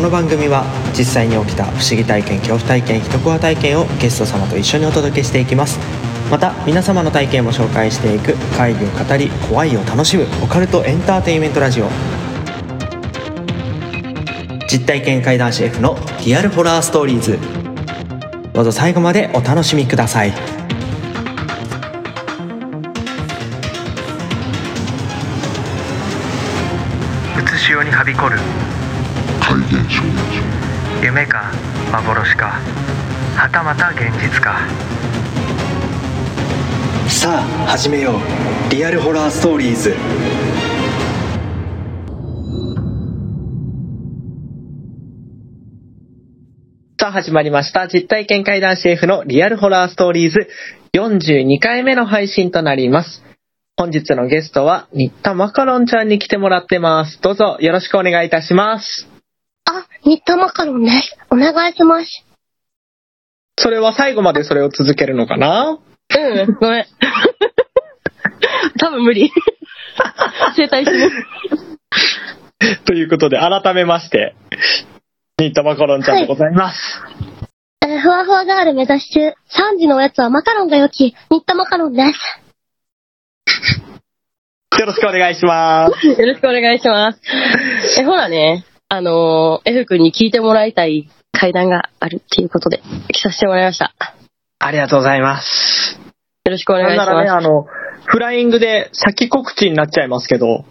この番組は実際に起きた不思議体験恐怖体験人コア体験をゲスト様と一緒にお届けしていきます。また皆様の体験も紹介していく会議を語り怖いを楽しむオカルトエンターテインメントラジオ。実体験怪談師 F のリアルホラーストーリーズ。どうぞ最後までお楽しみください。うつしおにはびこる。夢か幻かはたまた現実か。さあ始めよう。リアルホラーストーリーズ。さあ始まりました。実体験怪談師 F のリアルホラーストーリーズ。42回目の配信となります。本日のゲストは新田マカロンちゃんに来てもらってます。どうぞよろしくお願いいたします。あ、ニットマカロンです。お願いします。それは最後までそれを続けるのかな？うん、ごめん。多分無理。整体する。ということで改めまして新田マカロンちゃんでございます、えーふわふわガール目指し中。3時のおやつはマカロンが良き、ニットマカロンです。よろしくお願いします。よろしくお願いします。え、ほらね、あのー、F 君に聞いてもらいたい階段があるっていうことで、来させてもらいました。ありがとうございます。よろしくお願いしなんならね、ます。あの、フライングで先告知になっちゃいますけど、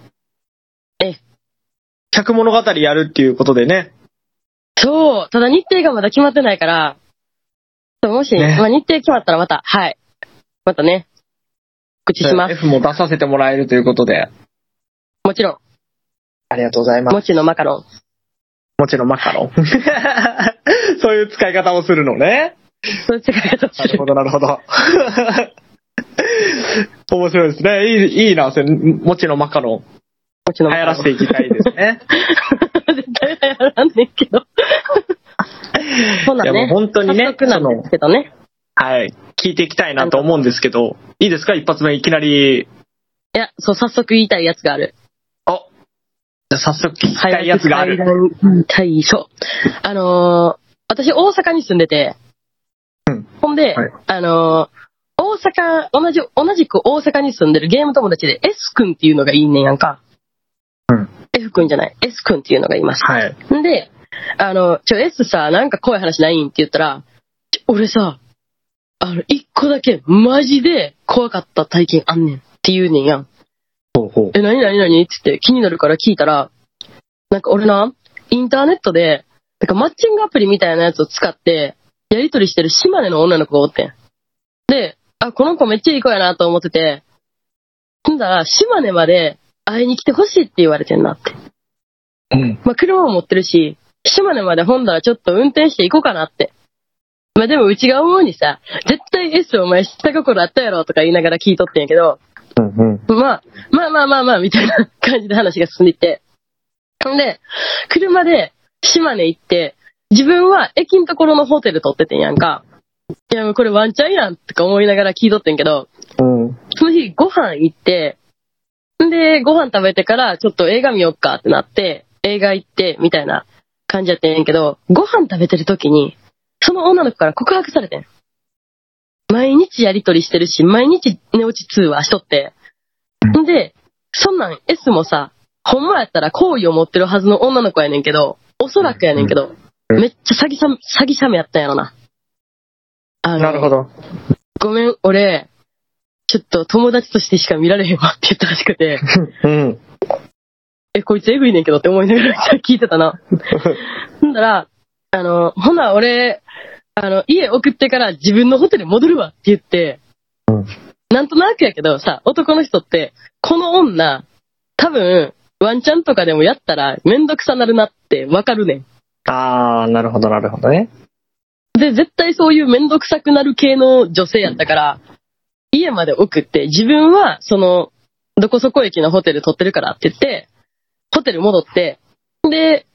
え百物語やるっていうことでね、そう、ただ日程がまだ決まってないから、そうもし、ねまあ、日程決まったらまた、はい。またね、告知します。F も出させてもらえるということで、もちろん、ありがとうございます。もちのマカロン。もちろんマカロン。そういう使い方をするのね。そういう使い方をする。なるほど、なるほど。面白いですね。いい、いいな、それ、もちろんマカロン。もちの流行らせていきたいですね。絶対流行らんねんけど。ほないね。本当にね早速なんですけどね。はい。聞いていきたいなと思うんですけど、いいですか？一発目いきなり。いや、そう、早速言いたいやつがある。おじゃあ早速聞きたいやつがある。早く階段言いたい、そう。あのー私大阪に住んでて、うんほんで、はいあのー大阪、同じ、同じく大阪に住んでるゲーム友達で S 君っていうのがいいねんやんか。うん。F 君じゃない、S 君っていうのがいます。はい。んで、あの、ちょ、S さ、なんか怖い話ないんって言ったら、俺さ、あの、一個だけマジで怖かった体験あんねんって言うねんやん。ほうほう。え、なになになにって言って気になるから聞いたら、なんか俺な、インターネットで、なんかマッチングアプリみたいなやつを使って、やりとりしてる島根の女の子がおってん。で、あ、この子めっちゃいい子やなと思ってて、ほんだら、島根まで会いに来てほしいって言われてんなって。うん。まあ、車も持ってるし、島根までほんだらちょっと運転していこうかなって。まあ、でもうちが思うにさ、絶対 S お前下心あったやろとか言いながら聞いとってんやけど、うんうん。まあ、まあまあまあまあ、みたいな感じで話が進んでいって。ほんで、車で島根行って、自分は駅のところのホテル取っててんやんか。いや、もうこれワンチャンやんとか思いながら聞いとってんけど、うん。その日ご飯行って、んで、ご飯食べてからちょっと映画見よっかってなって、映画行って、みたいな感じやってんやけど、ご飯食べてる時に、その女の子から告白されてん。毎日やりとりしてるし、毎日寝落ち通話しとって。んで、そんなん S もさ、ほんまやったら好意を持ってるはずの女の子やねんけど、おそらくやねんけど、うんめっちゃ詐欺さ、詐欺者めやったんやろな。あのなるほど。ごめん、俺、ちょっと友達としてしか見られへんわって言ったらしくて、うん。え、こいつエグいねんけどって思いながら 聞いてたな。ほんだら、あの、ほな、俺、あの、家送ってから自分のホテル戻るわって言って、うんなんとなくやけどさ、男の人って、この女、多分、ワンチャンとかでもやったらめんどくさなるなってわかるねん。あー、なるほど、なるほどね。で、絶対そういうめんどくさくなる系の女性やったから、家まで送って、自分は、その、どこそこ駅のホテル取ってるからって言って、ホテル戻って、で、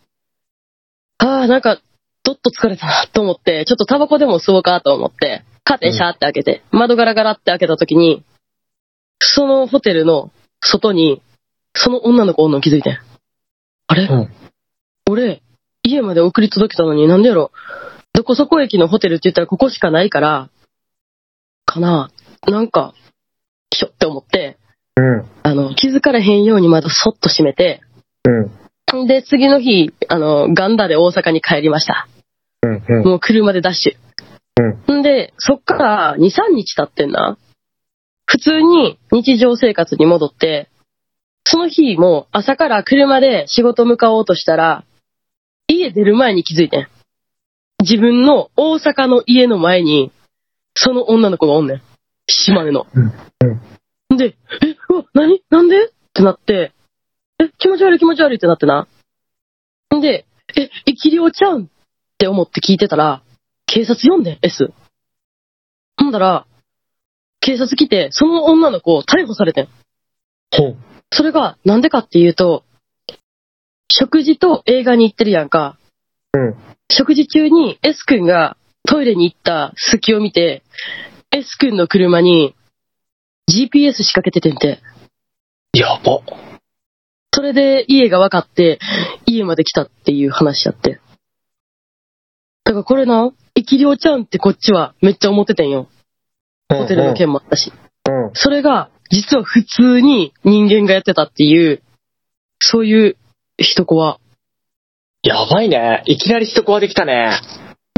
ああ、なんか、どっと疲れたなと思って、ちょっとタバコでも吸おうかと思って、カーテンシャーって開けて、窓ガラガラって開けた時に、そのホテルの外に、その女の子おんの気づいてん。あれ、うん俺、家まで送り届けたのになんでやろ？どこそこ駅のホテルって言ったらここしかないから、かな？なんか、しょって思って、うん。あの、気づかれへんようにまだそっと閉めて、うん。で、次の日、あの、ガンダで大阪に帰りました。うん。うん。もう車でダッシュ。んで、そっから2、3日経ってんな。普通に日常生活に戻って、その日も朝から車で仕事向かおうとしたら、家出る前に気づいてん。自分の大阪の家の前に、その女の子がおんねん。島根の。うん。で、え、うわ、何？なんで？ってなって、え、気持ち悪い気持ち悪いってなってな。んで、え、生き量ちゃうん？って思って聞いてたら、警察呼んでん、S。ほんだら、警察来て、その女の子を逮捕されてん。ほう。それが、なんでかっていうと、食事と映画に行ってるやんか。うん。食事中に S 君がトイレに行った隙を見て、S 君の車に GPS 仕掛けててんて。やば。それで家が分かって、家まで来たっていう話やって。だからこれな、生き量ちゃうんってこっちはめっちゃ思っててんよ。ホテルの件もあったし。うん。それが、実は普通に人間がやってたっていう、そういう人子は。やばいね。いきなり一コアできたね。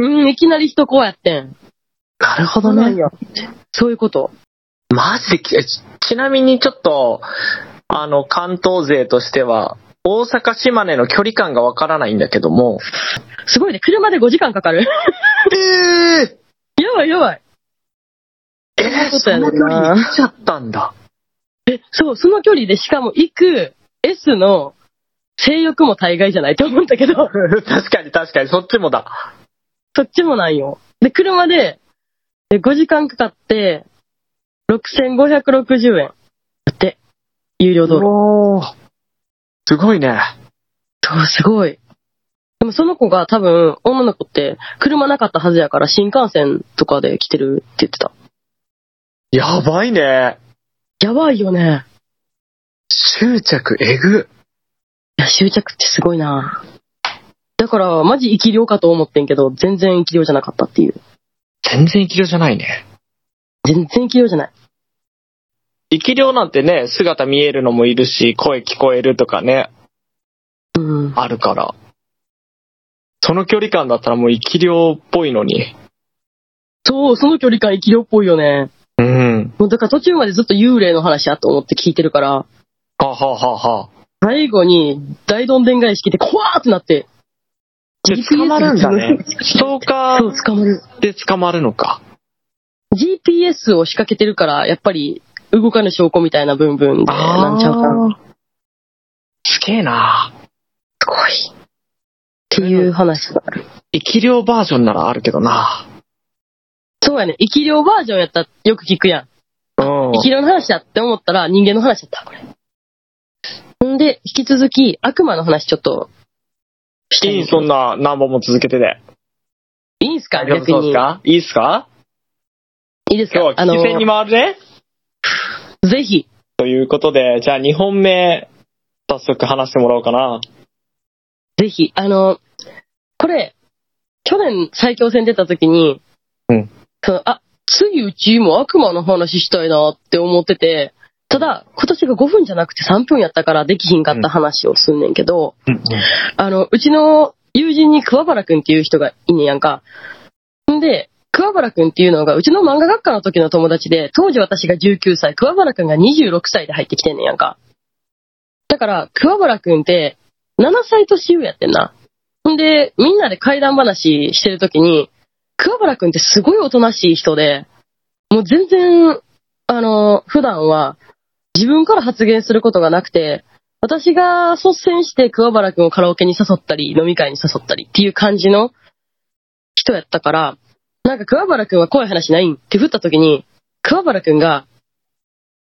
うん、いきなり人子やってん。なるほそうなんや。そういうこと。マジでき、えちちなみにちょっと、あの、関東勢としては、大阪島根の距離感がわからないんだけども。すごいね、車で5時間かかる。ええやばいやばい。えそんなー、その距離来ちゃったんだ。え、そう、その距離でしかも行く S の性欲も大概じゃないと思ったけど、確かに確かに、そっちもだ。そっちもなんよ。で、車で、で5時間かかって、6560円。だって、有料道路。すごいね。そう、すごい。でもその子が多分、女の子って、車なかったはずやから新幹線とかで来てるって言ってた。やばいね。やばいよね。執着えぐ。いや、執着ってすごいなだから、マジ生き量かと思ってんけど、全然生き量じゃなかったっていう。全然生き量じゃないね。全然生き量じゃない。生き量なんてね、姿見えるのもいるし、声聞こえるとかね、うん。あるから。その距離感だったらもう生き量っぽいのに。そう、その距離感生き量っぽいよね。うん。もうだから途中までずっと幽霊の話やと思って聞いてるから、はあ、はあはあはあ、最後に大どんでん返し来て、怖ーってなって。で捕まるんだね。ストーカそう、ー捕まる。で捕まるのか。GPS を仕掛けてるから、やっぱり動かぬ証拠みたいな部分で、なんちゃうかな。すげえなすごい。っていう話がある。生き量バージョンならあるけどなそうやね。生き量バージョンやったらよく聞くやん。うん。生き量の話だって思ったら人間の話だった、これ。んで、引き続き悪魔の話ちょっとしたいい、そんな何本も続けてで。いいんすか？逆に。いいっすか？いいですか？今日は危機戦に回るね。ぜひ。ということで、じゃあ2本目、早速話してもらおうかな。ぜひ、あの、これ、去年最強戦出た時に、うんそのあ、次うちも悪魔の話したいなって思ってて、ただ、今年が5分じゃなくて3分やったからできひんかった話をすんねんけど、うん。あの、うちの友人に桑原くんっていう人がいんねやんか。んで、桑原くんっていうのが、うちの漫画学科の時の友達で、当時私が19歳、桑原くんが26歳で入ってきてんねんやんか。だから、桑原くんって、7歳年上やってんな。んで、みんなで怪談話してる時に、桑原くんってすごいおとなしい人で、もう全然、あの、普段は自分から発言することがなくて、私が率先して桑原くんをカラオケに誘ったり、飲み会に誘ったりっていう感じの人やったから、なんか桑原くんは怖い話ないん？って振った時に、桑原くんが、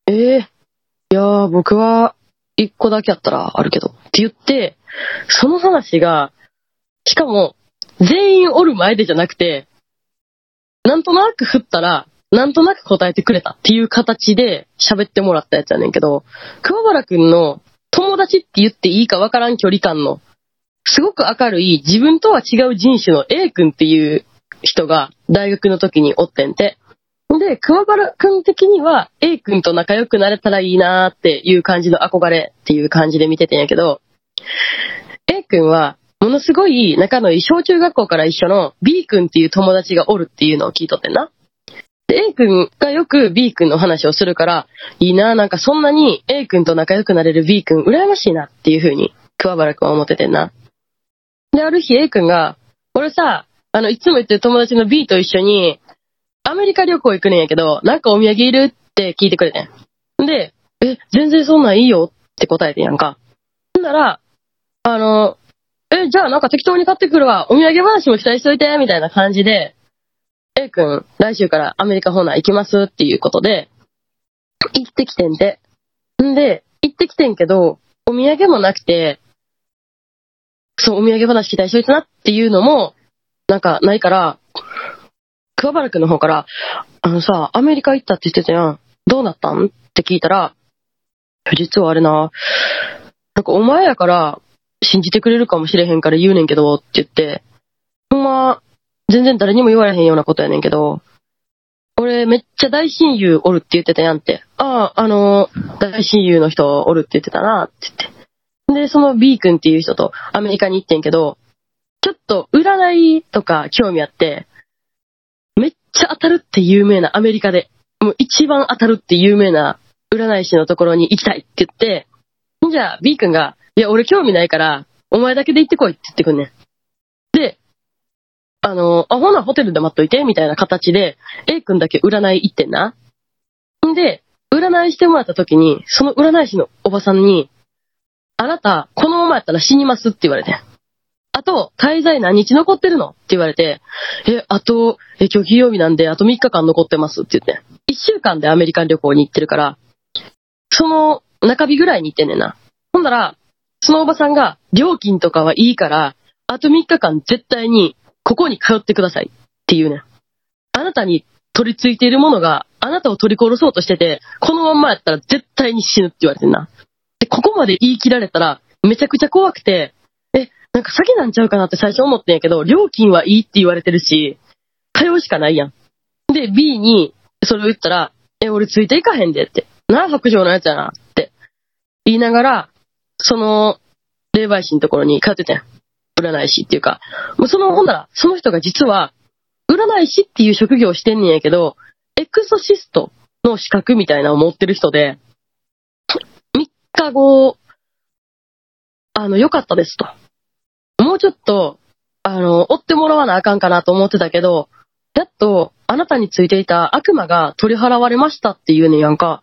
ええいやー僕は一個だけやったらあるけど、って言って、その話が、しかも、全員おる前でじゃなくて、なんとなく振ったら、なんとなく答えてくれた。っていう形で喋ってもらったやつやねんけど、桑原くんの友達って言っていいかわからん距離感のすごく明るい自分とは違う人種の A 君っていう人が大学の時におってんて。で、桑原君的には A 君と仲良くなれたらいいなーっていう感じの憧れっていう感じで見ててんやけど、A 君はものすごい仲のいい小中学校から一緒の B 君っていう友達がおるっていうのを聞いとってんな。で、A 君がよく B 君の話をするから、いいな、なんかそんなに A 君と仲良くなれる B 君羨ましいなっていう風に桑原君は思っててんな。で、ある日 A 君が、俺さ、あの、いつも言ってる友達の B と一緒に、アメリカ旅行行くねんやけど、なんかお土産いるって聞いてくれてん。で、え、全然そんなんいいよって答えてんやんか。んなら、あの、え、じゃあなんか適当に買ってくるわ。お土産話も期待しといて、みたいな感じで、A 君、来週からアメリカ本内行きますっていうことで、行ってきてんて。んで、行ってきてんけど、お土産もなくて、そう、お土産話期待しといてなっていうのも、なんかないから、桑原くんの方から、あのさ、アメリカ行ったって言ってたやん。どうなったん？って聞いたら、実はあれな、なんかお前やから信じてくれるかもしれへんから言うねんけどって言って、ほんま、全然誰にも言われへんようなことやねんけど、俺めっちゃ大親友おるって言ってたやんって。ああ、あの大親友の人おるって言ってたなって言って。で、その B 君っていう人とアメリカに行ってんけど、ちょっと占いとか興味あって、めっちゃ当たるって有名なアメリカで、もう一番当たるって有名な占い師のところに行きたいって言って、じゃあ B 君が、いや俺興味ないから、お前だけで行ってこいって言ってくんねん。で、あの、あ、ほなホテルで待っといて、みたいな形で、A 君だけ占い行ってんな。んで、占いしてもらった時に、その占い師のおばさんに、あなた、このままやったら死にますって言われてん。あと、滞在何日残ってるの？って言われて、え、あと、え、今日金曜日なんで、あと3日間残ってますって言って。1週間でアメリカン旅行に行ってるから、その中日ぐらいに行ってんねんな。ほんだら、そのおばさんが、料金とかはいいから、あと3日間絶対に、ここに通ってくださいっていうねん。あなたに取り付いているものが、あなたを取り殺そうとしてて、このまんまやったら絶対に死ぬって言われてんな。で、ここまで言い切られたら、めちゃくちゃ怖くて、なんか詐欺なんちゃうかなって最初思ってんやけど、料金はいいって言われてるし、通うしかないやん。で、B に、それを言ったら、え、俺ついていかへんでって。なあ、白状のやつやなって。言いながら、その、霊媒師のところに通っててん。占い師っていうか。もうその、ほんなら、その人が実は、占い師っていう職業をしてんねんやけど、エクソシストの資格みたいなのを持ってる人で、3日後、あの、良かったですと。もうちょっと、あの、追ってもらわなあかんかなと思ってたけど、やっと、あなたについていた悪魔が取り払われましたっていうねやんか。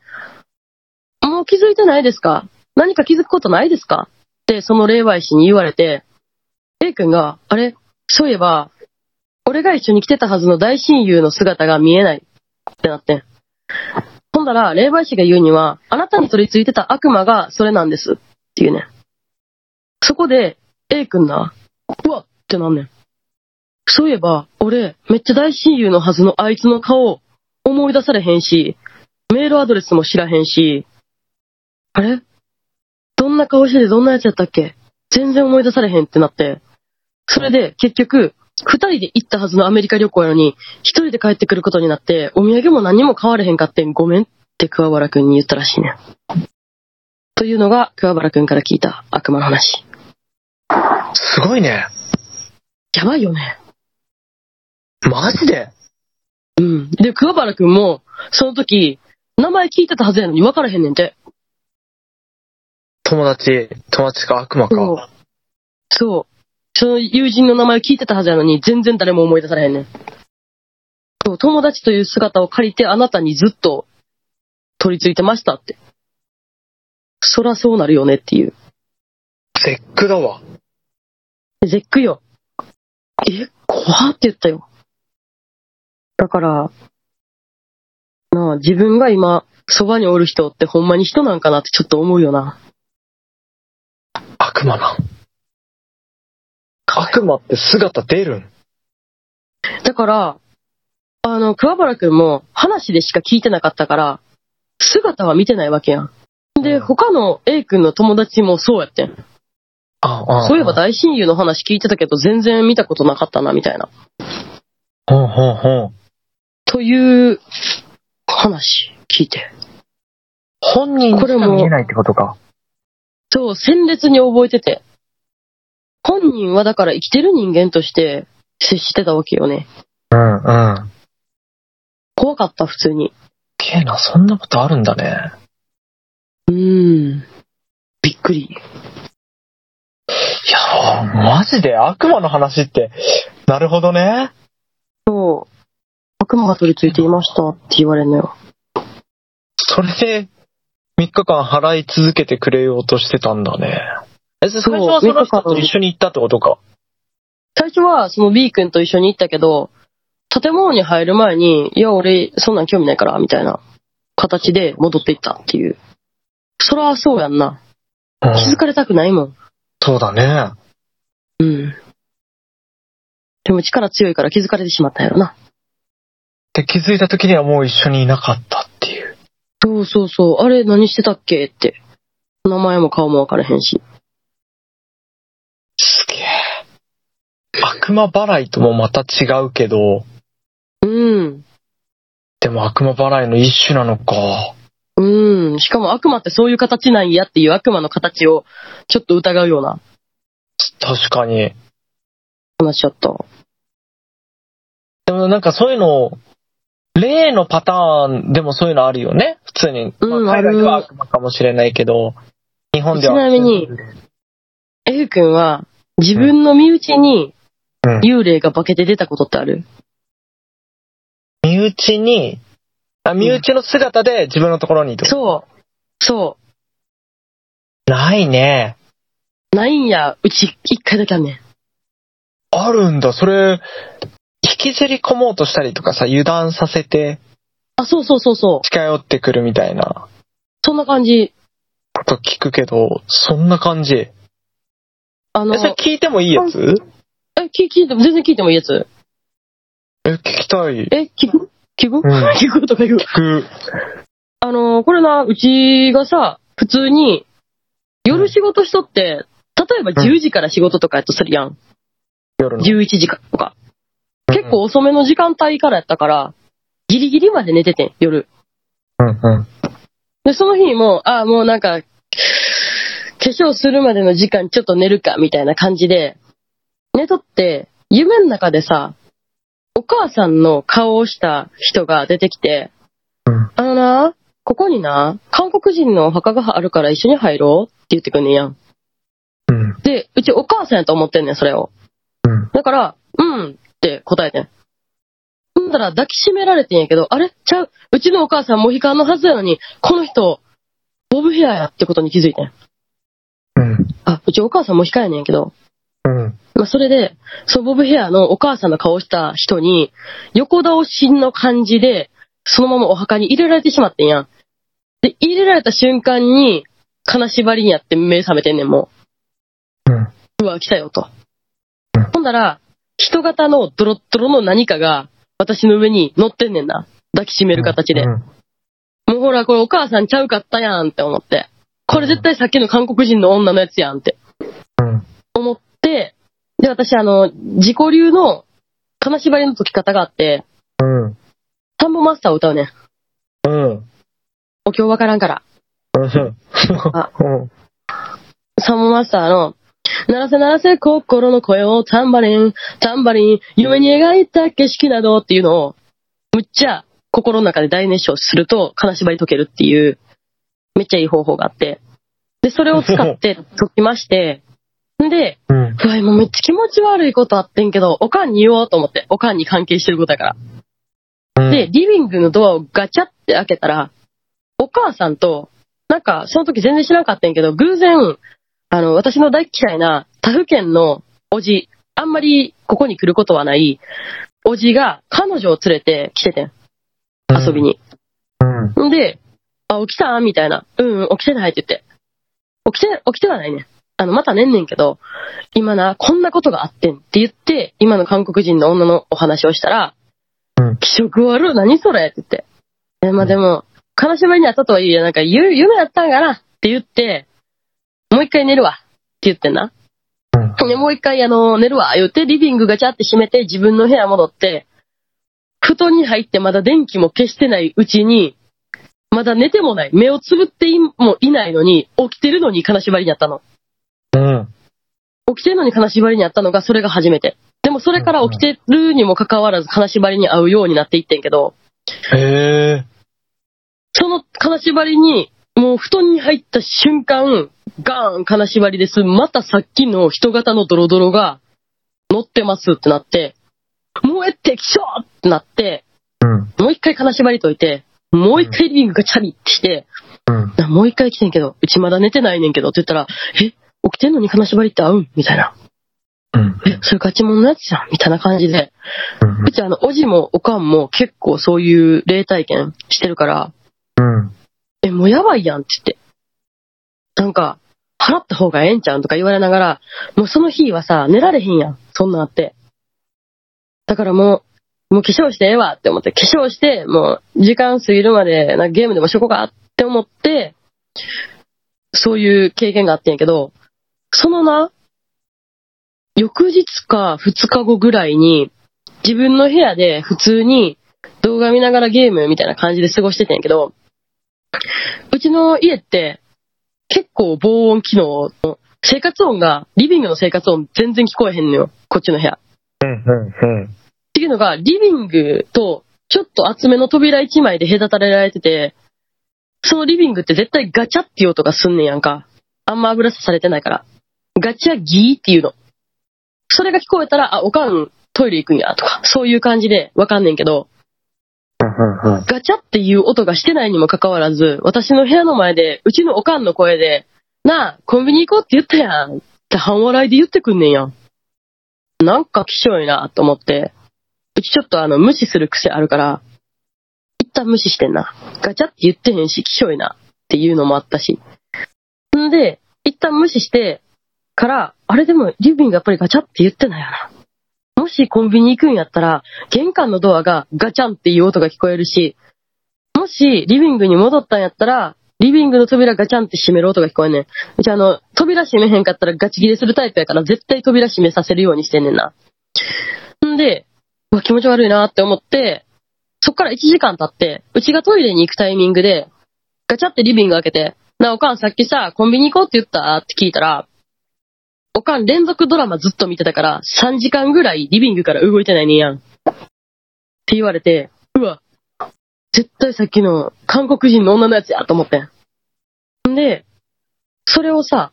もう気づいてないですか？何か気づくことないですか？って、その霊媒師に言われて、A 君が、あれ？そういえば、俺が一緒に来てたはずの大親友の姿が見えないってなって。ほんだら、霊媒師が言うには、あなたに取り付いてた悪魔がそれなんですっていうね。そこで、A 君な、うわってなんねん。そういえば、俺、めっちゃ大親友のはずのあいつの顔、思い出されへんし、メールアドレスも知らへんし、あれ？どんな顔しててどんなやつやったっけ？全然思い出されへんってなって。それで、結局、二人で行ったはずのアメリカ旅行やのに、一人で帰ってくることになって、お土産も何も買われへんかってん、ごめんって桑原くんに言ったらしいねん。というのが、桑原くんから聞いた悪魔の話。すごいね。やばいよね。マジで？うん。で、桑原くんも、その時、名前聞いてたはずやのに分からへんねんて。友達、友達か悪魔そうか。。そう。その友人の名前を聞いてたはずやのに、全然誰も思い出されへんねん。そう、友達という姿を借りてあなたにずっと取り付いてましたって。そらそうなるよねっていう。絶句だわ。絶句よ。え、怖って言ったよ。だから、なあ、自分が今、そばにおる人ってほんまに人なんかなってちょっと思うよな。悪魔なん。悪魔って姿出るんだから、あの、桑原くんも話でしか聞いてなかったから、姿は見てないわけやん。で、うん他の A 君の友達もそうやってん。ああそういえば大親友の話聞いてたけど全然見たことなかったな、みたいな。ほうほうほう。という話聞いて。本人にしか見えないってことか。そう、鮮烈に覚えてて。本人はだから生きてる人間として接してたわけよね。うんうん。怖かった、普通に。けえな、そんなことあるんだね。うーん。びっくり。マジで？悪魔の話って、なるほどね。そう。悪魔が取り付いていましたって言われるのよ。それで、3日間払い続けてくれようとしてたんだね。え、最初はその人と一緒に行ったってことか？最初はその B 君と一緒に行ったけど、建物に入る前に、いや、俺、そんなん興味ないから、みたいな形で戻っていったっていう。そらそうやんな。うん気づかれたくないもん。そうだね。うん。でも力強いから気づかれてしまったんやろな。で、気づいた時にはもう一緒にいなかったっていう。そうそうそう。あれ、何してたっけ？って。名前も顔も分からへんし。すげえ。悪魔払いともまた違うけど、うん。でも悪魔払いの一種なのか。うん。しかも悪魔ってそういう形なんやっていう悪魔の形をちょっと疑うような確かに。話だった。でもなんかそういうの、例のパターンでもそういうのあるよね。普通に。うんまあ、海外では悪魔かもしれないけど、日本では。ちなみに F 君は自分の身内にうん幽霊が化けて出たことってある？身内に、あ身内の姿で自分のところにいる。そう。そないね。う。ないんや。うち一回だけあんねん。あるんだ。それ、引きずり込もうとしたりとかさ、油断させて？あ、そうそうそうそう。近寄ってくるみたいなそんな感じ。こと聞くけど、そんな感じ。え、あの、それ聞いてもいいやつ？え、聞聞いても、全然聞いてもいいやつ。え、聞きたい。え、聞く？聞く、ん 聞くとか言う。聞く。あの、これな、うちがさ、普通に、夜仕事しとって、例えば10時から仕事とかやっとするやん。夜の。11時かとか。結構遅めの時間帯からやったから、ギリギリまで寝ててん、夜。うんうん。で、その日も、ああ、もうなんか、化粧するまでの時間ちょっと寝るか、みたいな感じで、寝とって、夢の中でさ、お母さんの顔をした人が出てきて、うんあのな、ここにな、韓国人のお墓があるから一緒に入ろうって言ってくんねんやん。うん。で、うちお母さんやと思ってんねん、それを。うん。だから、うんって答えてん。ほんだら抱きしめられてんやけど、あれ？ちゃう？うちのお母さんモヒカンのはずやのに、この人、ボブヘアやってことに気づいてん。うん。あ、うちお母さんモヒカンやねんけど、うん。まあ、それで、そのボブヘアのお母さんの顔をした人に、横倒しの感じで、そのままお墓に入れられてしまってんやん。で、入れられた瞬間に、金縛りにやって目覚めてんねん、もうん。う。うわ、来たよ、とうん。ほんだら、人型のドロッドロの何かが、私の上に乗ってんねんな。抱きしめる形で。うんもうほら、これお母さんちゃうかったやんって思って。これ絶対さっきの韓国人の女のやつやんってうん。思って、で、私あの、自己流の金縛りの解き方があって、うん。サンボマスターを歌うねん。うん。お経わからんから。うん。あうん。サンボマスターの、鳴らせ鳴らせ心の声をタンバリン、タンバリン、夢に描いた景色などっていうのを、むっちゃ心の中で大熱唱すると金縛り解けるっていう、めっちゃいい方法があって。で、それを使って解きまして、んで、うん。うわ、もうめっちゃ気持ち悪いことあってんけど、おかんに言おうと思って、おかんに関係してることやから。で、リビングのドアをガチャって開けたら、お母さんと、なんか、その時全然知らなかったんやけど、偶然、あの、私の大嫌いな他府県のおじ、あんまりここに来ることはない、おじが彼女を連れて来ててん、遊び。に。うん。んで、あ、起きた？みたいな。うん、うん起きてないって言って。起きて、起きてはないねん。あの、また寝んねんけど、今な、こんなことがあってんって言って、今の韓国人の女のお話をしたら、うん気色悪い、何それって言って。え、まあ、でも、金縛りにあったとはいえ、なんか、ゆ夢やったんかなって言って、もう一回寝るわって言ってんな。うん。で、もう一回あの、寝るわ、言って、リビングガチャって閉めて、自分の部屋戻って、布団に入ってまだ電気も消してないうちに、まだ寝てもない、目をつぶっていもいないのに、起きてるのに金縛りにあったの。うん。起きてるのに金縛りにあったのが、それが初めて。でもそれから起きてるにもかかわらず金縛りに合うようになっていってんけど、へえ。その金縛りに、もう布団に入った瞬間、ガーン金縛りです。またさっきの人型のドロドロが乗ってますってなって、もうえってきしょーってなって、うん。もう一回金縛り解いて、もう一回リビングがチャリってして、うん。なもう一回来てんけど、うちまだ寝てないねんけどって言ったら、え、起きてんのに金縛りって合うん？みたいな。うん。え、それガチモンのやつじゃん？みたいな感じで。うんうちあの、おじもおかんも結構そういう霊体験してるから、うん。え、もうやばいやんって言って。なんか、払った方がええんちゃうんとか言われながら、もうその日はさ、寝られへんやん。そんなんあって。だからもう、もう化粧してええわって思って、化粧して、もう時間過ぎるまで、なんかゲームでもしようかって思って、そういう経験があってんやけど、そのな、翌日か2日後ぐらいに、自分の部屋で普通に動画見ながらゲームみたいな感じで過ごしててんやけど、うちの家って結構防音機能の生活音が、リビングの生活音全然聞こえへんのよ。こっちの部屋。っうん。うん。ていうのが、リビングとちょっと厚めの扉一枚で隔たれられてて、そのリビングって絶対ガチャっていう音がすんねんやんか。あんま油さされてないから。ガチャギーっていうの。それが聞こえたら、あ、おかんトイレ行くんやとか、そういう感じでわかんねんけど、うん。ガチャっていう音がしてないにもかかわらず、私の部屋の前で、うちのおかんの声で、なあ、コンビニ行こうって言ったやんって半笑いで言ってくんねんやん。なんか希少いなと思って、うちちょっとあの、無視する癖あるから、一旦無視してんな。ガチャって言ってへんし、希少いなっていうのもあったし。んで、一旦無視して、から、あれでもリビングやっぱりガチャって言ってないよな。もしコンビニ行くんやったら、玄関のドアがガチャンっていう音が聞こえるし、もしリビングに戻ったんやったら、リビングの扉ガチャンって閉める音が聞こえんねん。うちあの、扉閉めへんかったらガチ切れするタイプやから絶対扉閉めさせるようにしてんねんな。んで、うわ、気持ち悪いなって思って、そっから1時間経って、うちがトイレに行くタイミングで、ガチャってリビング開けて、なあ、おかんさっきさ、コンビニ行こうって言ったって聞いたら、おかん連続ドラマずっと見てたから、3時間ぐらいリビングから動いてないねんやん。って言われて、うわ、絶対さっきの韓国人の女のやつやと思ってん。んで、それをさ、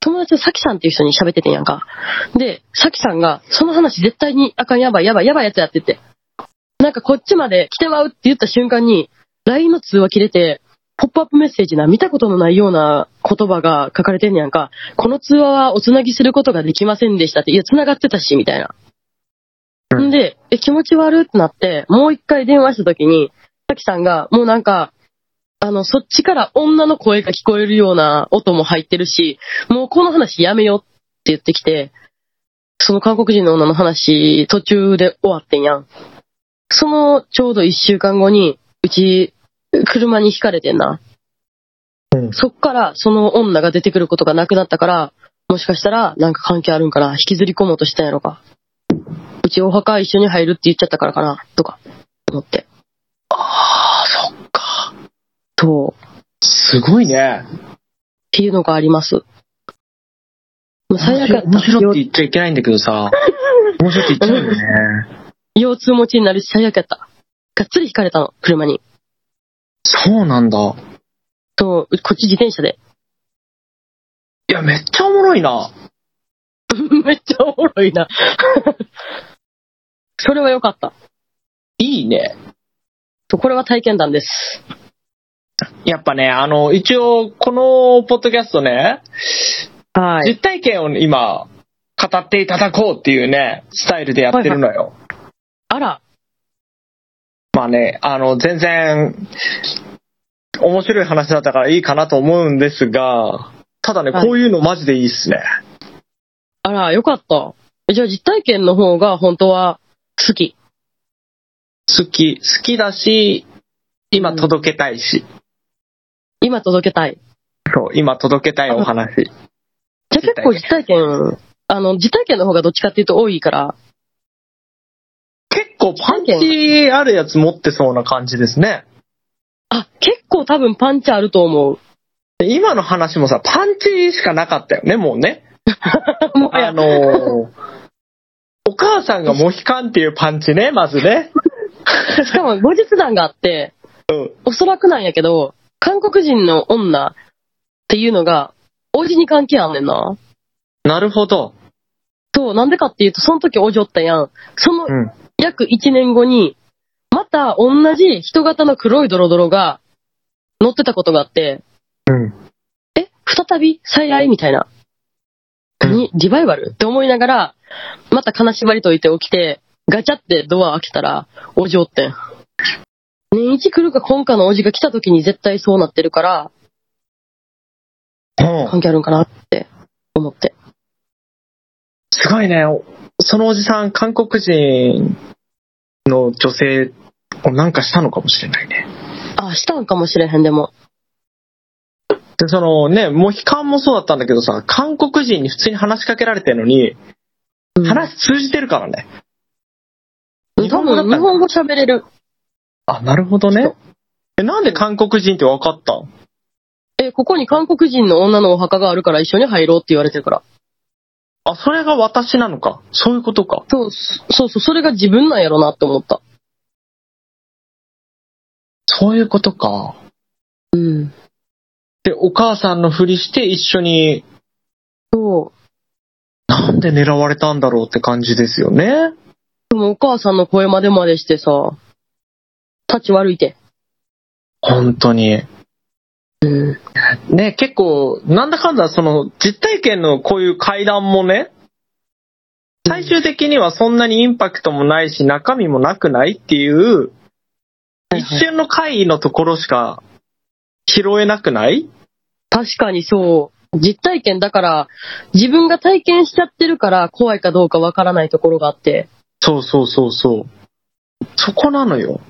友達のサキさんっていう人に喋っててんやんか。で、サキさんが、その話絶対にあかんやばいやばいやばいやつやってって。なんかこっちまで来てまうって言った瞬間に、LINE の通話切れて、ポップアップメッセージな、見たことのないような言葉が書かれてんねやんか。この通話はおつなぎすることができませんでしたって。いや、繋がってたし、みたいな。んで、え、気持ち悪ってなって、もう一回電話した時に、さきさんが、もうなんか、あの、そっちから女の声が聞こえるような音も入ってるし、もうこの話やめようって言ってきて、その韓国人の女の話、途中で終わってんやん。そのちょうど一週間後に、うち、車にひかれてんな。うんそっからその女が出てくることがなくなったから、もしかしたらなんか関係あるんかな？引きずり込もうとしたんやろか？うちお墓一緒に入るって言っちゃったからかな？とか、思って。ああ、そっか。と、すごいね。っていうのがあります。もう最悪やった。面白いって言っちゃいけないんだけどさ。面白いって言っちゃうよね。腰痛持ちになるし最悪やった。がっつり引かれたの、車に。そうなんだ。と、こっち自転車で。いや、めっちゃおもろいな。めっちゃおもろいな。それは良かった。いいね。とこれは体験談です。やっぱね、あの、一応、このポッドキャストね、はい。実体験を今、語っていただこうっていうね、スタイルでやってるのよ。あら、まあね、あの、全然、面白い話だったからいいかなと思うんですが、ただね、はいこういうのマジでいいっすね。あら、よかった。えじゃあ実体験の方が本当は好き。好き、好きだし、今届けたいし。今届けたい。そう、今届けたいお話。じゃあ結構実体験あの、実体験の方がどっちかっていうと多いから、結構パンチあるやつ持ってそうな感じですね。あ、結構多分パンチあると思う。で今の話もさ、パンチしかなかったよね、もうね。もうあのー、お母さんがモヒカンっていうパンチね、まずね。しかも後日談があって、うん。おそらくなんやけど、韓国人の女っていうのが、おじに関係あんねんな。なるほど。そう、なんでかっていうと、その時おじおったやん。そのうん。約1年後に、また同じ人型の黒いドロドロが乗ってたことがあって、うん。え再び再来みたいな。うんに、リバイバル？って思いながら、また金縛りといて起きて、ガチャってドア開けたら、おじおってん。年一来るか今かのおじが来た時に絶対そうなってるから、うん関係あるんかなって思って。すごいね。そのおじさん、韓国人の女性をなんかしたのかもしれないね。あ、したんかもしれへん、でも。で、そのね、モヒカンもそうだったんだけどさ、韓国人に普通に話しかけられてるのに、うん話通じてるからね。日多本語日本語喋れる。あ、なるほどね。え、なんで韓国人って分かったん？え、ここに韓国人の女のお墓があるから一緒に入ろうって言われてるから。あ、それが私なのか。そういうことか。そう、そうそう、それが自分なんやろなって思った。そういうことか。うん。で、お母さんのふりして一緒に、そう。なんで狙われたんだろうって感じですよね。でもお母さんの声までまでしてさ、立ち悪いて。本当に。うん。ね、結構、なんだかんだ、その、実体験のこういう会談もね、最終的にはそんなにインパクトもないし、中身もなくないっていう、一瞬の会議のところしか拾えなくない？確かにそう。実体験だから、自分が体験しちゃってるから怖いかどうかわからないところがあって、そうそうそうそう。そこなのよ。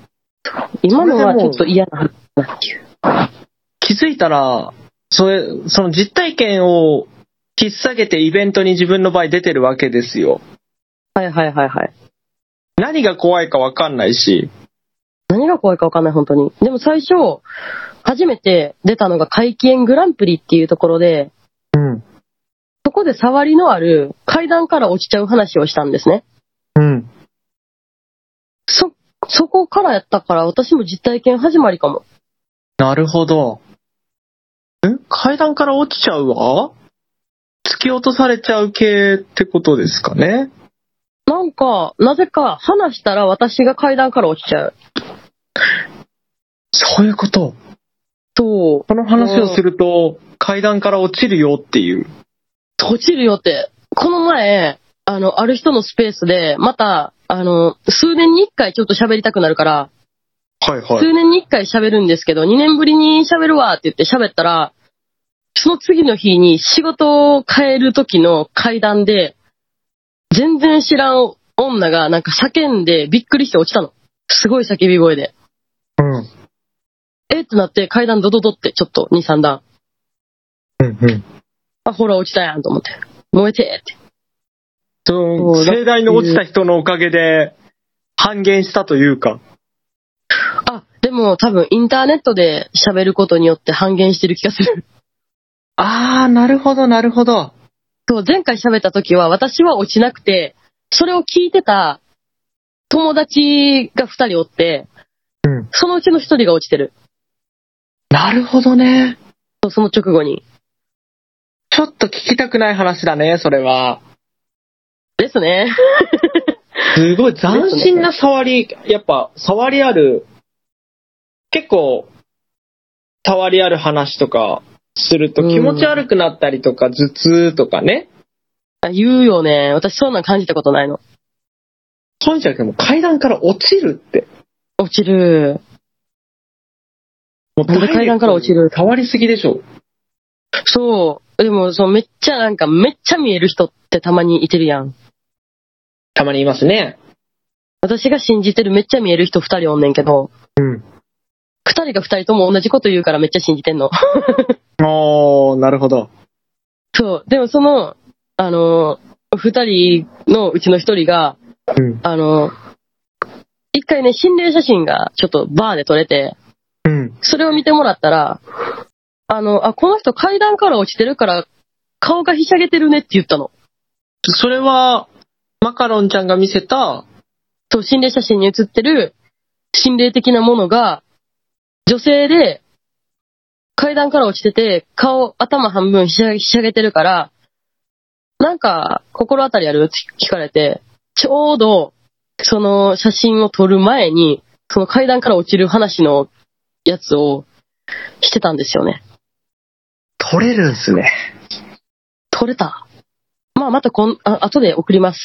今のはちょっと嫌な話だなっていう。気づいたら、それ、その実体験を引っ提げてイベントに自分の場合出てるわけですよ。はいはいはいはい。何が怖いかわかんないし。何が怖いかわかんない、本当に。でも最初、初めて出たのが怪奇園グランプリっていうところで、うん。そこで触りのある階段から落ちちゃう話をしたんですね。うん。そ、そこからやったから私も実体験始まりかも。なるほど。ん階段から落ちちゃうわ？突き落とされちゃう系ってことですかね？なんか、なぜか話したら私が階段から落ちちゃう。そういうこと？そう。この話をすると、階段から落ちるよっていう。落ちるよって。この前、あの、ある人のスペースで、また、あの、数年に一回ちょっと喋りたくなるから、はいは数。年に一回喋るんですけど、2年ぶりに喋るわって言って喋ったら、その次の日に仕事を変える時の階段で、全然知らん女がなんか叫んでびっくりして落ちたの。すごい叫び声で。うん。えってなって階段ドドドってちょっと2、3段。うんうん。あ、ほら落ちたやんと思って。燃えてって。そ盛大に落ちた人のおかげで、半減したというか。あ、でも多分インターネットで喋ることによって半減してる気がする。あー、なるほど、なるほど。そう、前回喋った時は私は落ちなくて、それを聞いてた友達が二人おって、うん。そのうちの一人が落ちてる。なるほどね。その直後に。ちょっと聞きたくない話だね、それは。ですね。すごい斬新な触り、やっぱ、触りある、結構、触りある話とかすると気持ち悪くなったりとか、頭痛とかね。あ言うよね。私そんなん感じたことないの。そうじゃなくてもう階段から落ちるって。落ちる。もう階段から落ちる触りすぎでしょ。そう。でも、そう、めっちゃなんか、めっちゃ見える人ってたまにいてるやん。たまにいますね。私が信じてるめっちゃ見える人二人おんねんけど、うん。二人が二人とも同じこと言うからめっちゃ信じてんの。おー、なるほど。そう。でもその、あのー二人のうちの一人が、うん。あの、一回ね、心霊写真がちょっとバーで撮れて、うん。それを見てもらったら、あの、あ、この人階段から落ちてるから、顔がひしゃげてるねって言ったの。それは、マカロンちゃんが見せた、そう、心霊写真に写ってる心霊的なものが、女性で、階段から落ちてて、顔、頭半分ひしゃひしゃげてるから、なんか、心当たりある？って聞かれて、ちょうど、その写真を撮る前に、その階段から落ちる話のやつをしてたんですよね。取れるんすね。撮れた。まあ、またこん、あ、後で送ります。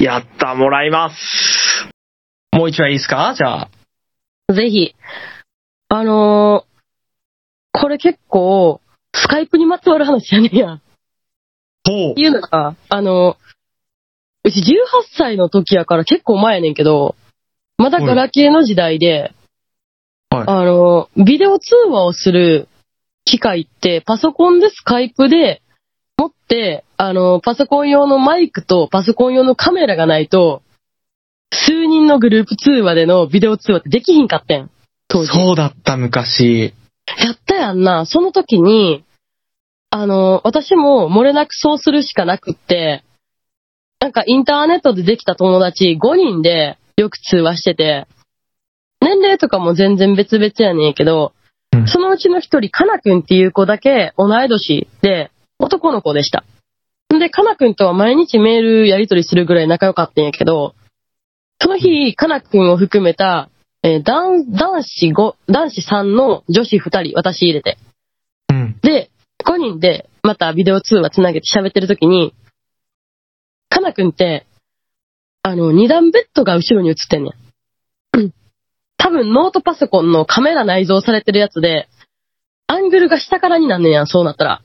やった、もらいます。もう一枚いいですか？じゃあ。ぜひ。あのーこれ結構、スカイプにまつわる話やねんや。っほうて。いうのが、あのうち18歳の時やから結構前やねんけど、まだガラケーの時代で、はいあのビデオ通話をする機械って、パソコンでスカイプで持って、あのパソコン用のマイクとパソコン用のカメラがないと、数人のグループ通話でのビデオ通話ってできひんかってん。当時。そうだった、昔。やったやんな。その時に、あの、私も漏れなくそうするしかなくって、なんかインターネットでできた友達5人でよく通話してて、年齢とかも全然別々やねんけど、うんそのうちの一人、かなくんっていう子だけ同い年で、男の子でした。んで、かなくんとは毎日メールやり取りするぐらい仲良かったんやけど、その日、かなくんを含めた、えー男、男子5、男子3の女子2人、私入れて。うん。で、5人でまたビデオ通話つなげて喋ってる時に、かなくんって、あの、二段ベッドが後ろに映ってんねん。うん多分ノートパソコンのカメラ内蔵されてるやつで、アングルが下からになんねんやん、そうなったら。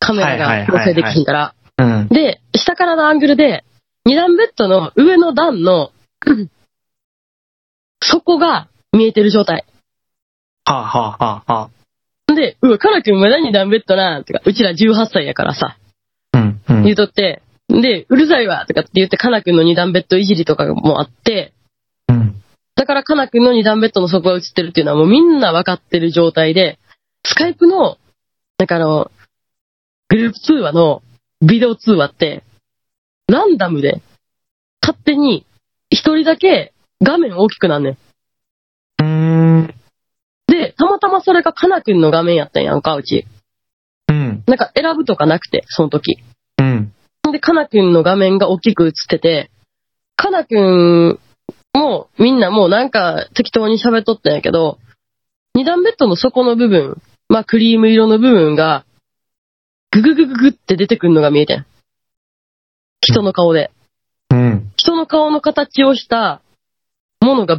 カメラが調整できひんから。うん。で、下からのアングルで、二段ベッドの上の段の、底が見えてる状態。はあ、はあはあはあ、で、うわ、カナ君まだ二段ベッドな、とか、うちら18歳やからさ、うん。うん。言うとって、で、うるさいわ、とかって言って、カナ君の二段ベッドいじりとかもあって、うん。だからカナ君の二段ベッドの底が映ってるっていうのはもうみんな分かってる状態で、スカイプの、なんかあの、グループ通話のビデオ通話って、ランダムで、勝手に一人だけ画面大きくなんねん。で、たまたまそれがカナ君の画面やったんやんか、うち。うん。なんか選ぶとかなくて、その時。うん。で、かなくんの画面が大きく映ってて、かなくんもみんなもうなんか適当に喋っとったんやけど、二段ベッドの底の部分、まあクリーム色の部分が、ぐぐぐぐぐって出てくんのが見えてん。人の顔で。うん。人の顔の形をしたものが、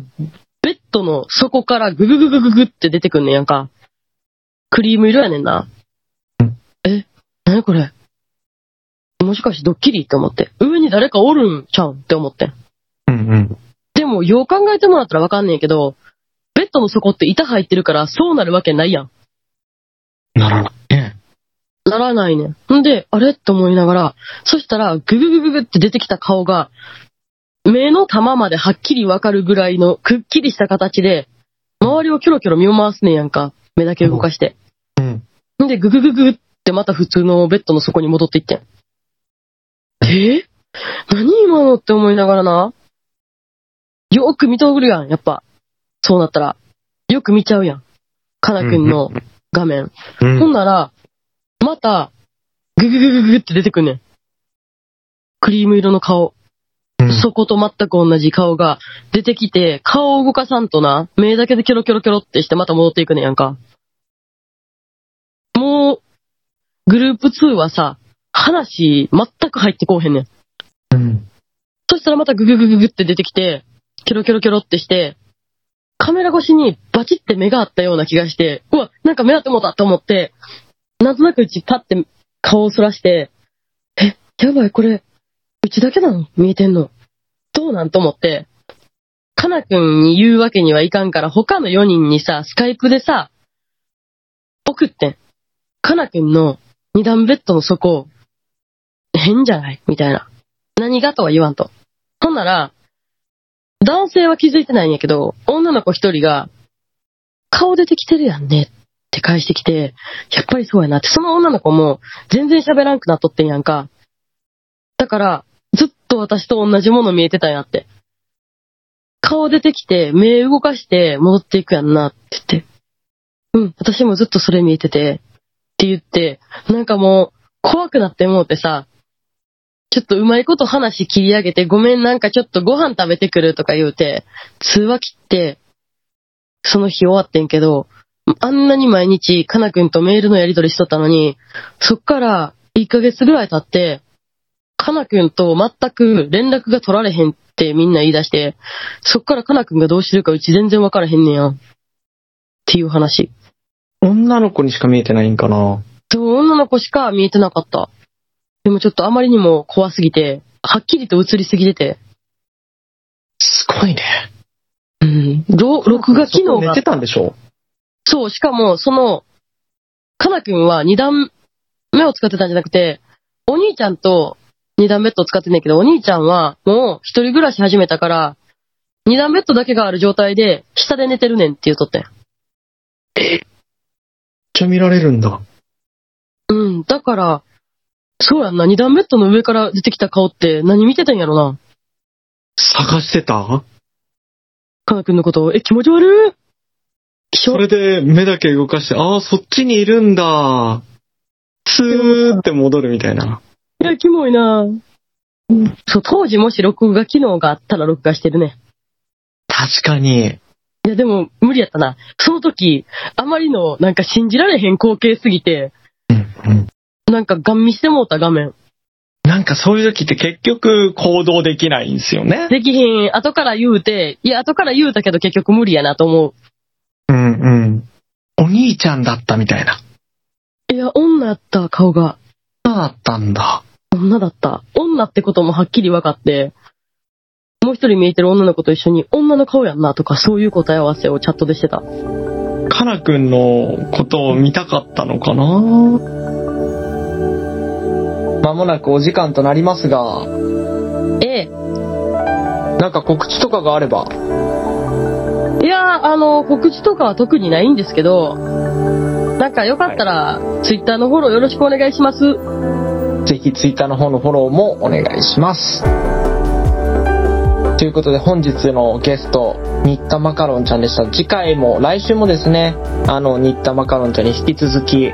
ベッドの底からぐぐぐぐぐぐって出てくんねんやんか。クリーム色やねんなうん。え？何これ？もしかしてドッキリ？って思って。上に誰かおるんちゃうん？って思ってん。うん。うん。でも、よう考えてもらったらわかんねえけど、ベッドの底って板入ってるからそうなるわけないやん。ならないね。ならないねん。んで、あれ？って思いながら、そしたら、ぐぐぐぐぐって出てきた顔が、目の玉まではっきりわかるぐらいのくっきりした形で、周りをキョロキョロ見回すねんやんか。目だけ動かして。うん。んで、ぐぐぐぐってまた普通のベッドの底に戻っていってん。え？何今のって思いながらな。よく見とるやん、やっぱ。そうなったら。よく見ちゃうやん。かなくんの画面。うほんん。なら、また、ぐぐぐぐぐって出てくんねん。クリーム色の顔。うんそこと全く同じ顔が出てきて、顔を動かさんとな、目だけでキョロキョロキョロってしてまた戻っていくねんやんか。もう、グループ2はさ、話全く入ってこうへんねん。うん。そしたらまたグググググって出てきて、キョロキョロキョロってして、カメラ越しにバチって目があったような気がして、うわ、なんか目当てもたと思って、なんとなくうちパッて顔をそらして、え、やばい、これ、うちだけなの？見えてんの？どうなんと思って、かなくんに言うわけにはいかんから、他の4人にさ、スカイプでさ、送ってん。かなくんの二段ベッドの底、変じゃない？みたいな。何がとは言わんと。ほんなら、男性は気づいてないんやけど、女の子一人が、顔出てきてるやんねって返してきて、やっぱりそうやなって、その女の子も全然喋らんくなっとってんやんか。だから、ずっと私と同じもの見えてたんやって。顔出てきて、目動かして戻っていくやんなって言って。うん、私もずっとそれ見えてて、って言って、なんかもう、怖くなってもうてさ、ちょっとうまいこと話切り上げて、ごめんなんかちょっとご飯食べてくるとか言うて、通話切って、その日終わってんけど、あんなに毎日、かなくんとメールのやり取りしとったのに、そっから1ヶ月ぐらい経って、かなくんと全く連絡が取られへんってみんな言い出して、そっからかなくんがどうしてるかうち全然わからへんねんやん。っていう話。女の子にしか見えてないんかなそう、女の子しか見えてなかった。でもちょっとあまりにも怖すぎて、はっきりと映りすぎてて。すごいね。うん。ろ録画機能が寝て。たんでしょ？そう、しかも、その、かなくんは二段目を使ってたんじゃなくて、お兄ちゃんと二段ベッドを使ってんねんけど、お兄ちゃんはもう一人暮らし始めたから、二段ベッドだけがある状態で、下で寝てるねんって言うとってん。めっちゃ見られるんだ。うん、だから、そうやんな、二段ベッドの上から出てきた顔って何見てたんやろな。探してた？かなくんのことを、え、気持ち悪いそれで目だけ動かして、ああ、そっちにいるんだ。スーって戻るみたいな。いや、キモいなそう、当時もし録画機能があったら録画してるね。確かに。いや、でも、無理やったな。その時、あまりの、なんか信じられへん光景すぎて、うんうん。なんかガン見してもうた画面。なんかそういう時って結局行動できないんですよね。できひん、後から言うて、いや、後から言うたけど結局無理やなと思うんうん。お兄ちゃんだったみたいな。う。いや、女やった、顔が。そうだったんだ。女だった。女ってこともはっきり分かって、もう一人見えてる女の子と一緒に、女の顔やんなとか、そういう答え合わせをチャットでしてた。かなくんのことを見たかったのかな？まもなくお時間となりますが、ええ。なんか告知とかがあれば。いやー、あの、告知とかは特にないんですけど、なんかよかったら、ツイッターのフォローよろしくお願いします。ぜひツイッターの方のフォローもお願いします。ということで本日のゲスト、新田マカロンちゃんでした。次回も、来週もですね、あの、新田マカロンちゃんに引き続き、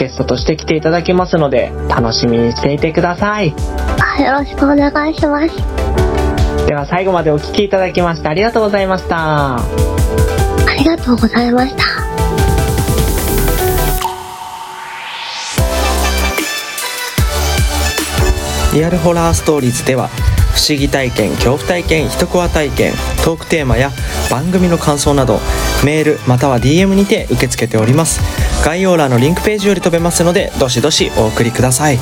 ゲストとして来ていただきますので、楽しみにしていてください。あよろしくお願いします。では最後までお聞きいただきましてありがとうございました。ありがとうございました。リアルホラーストーリーズでは不思議体験恐怖体験一コア体験トークテーマや番組の感想などメールまたは DM にて受け付けております概要欄のリンクページより飛べますのでどしどしお送りください。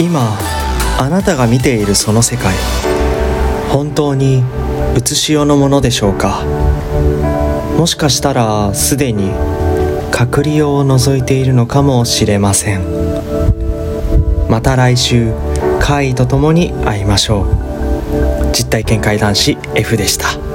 今あなたが見ているその世界本当に写しよのものでしょうか？もしかしたらすでに隔離用を除いているのかもしれません。また来週怪異とともに会いましょう。実体験怪談師 F でした。